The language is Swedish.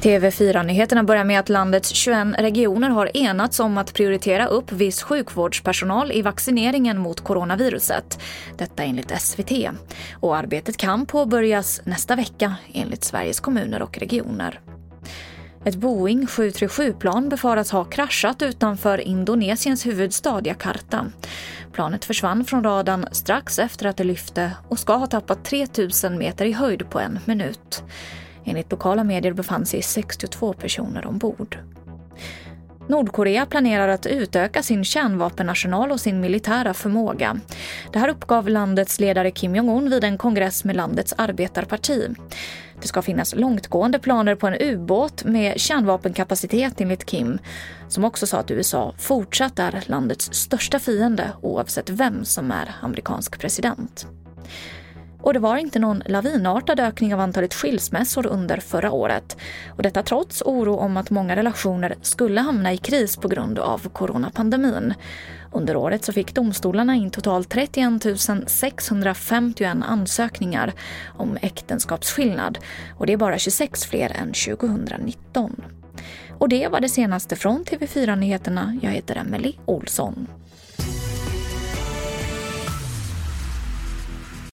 TV4-nyheterna börjar med att landets 21 regioner har enats om att prioritera upp viss sjukvårdspersonal i vaccineringen mot coronaviruset. Detta enligt SVT. Och arbetet kan påbörjas nästa vecka enligt Sveriges kommuner och regioner. Ett Boeing 737-plan befaras ha kraschat utanför Indonesiens huvudstad Jakarta. Planet försvann från radarn strax efter att det lyfte och ska ha tappat 3000 meter i höjd på en minut. Enligt lokala medier befann sig 62 personer ombord. Nordkorea planerar att utöka sin kärnvapenarsenal och sin militära förmåga. Det här uppgav landets ledare Kim Jong-Un vid en kongress med landets arbetarparti. Det ska finnas långtgående planer på en ubåt med kärnvapenkapacitet enligt Kim, som också sa att USA fortsatt är landets största fiende oavsett vem som är amerikansk president. Och det var inte någon lavinartad ökning av antalet skilsmässor under förra året. Och detta trots oro om att många relationer skulle hamna i kris på grund av coronapandemin. Under året så fick domstolarna in totalt 31 651 ansökningar om äktenskapsskillnad och det är bara 26 fler än 2019. Och det var det senaste från TV4 Nyheterna. Jag heter Emily Olsson.